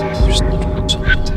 just There's no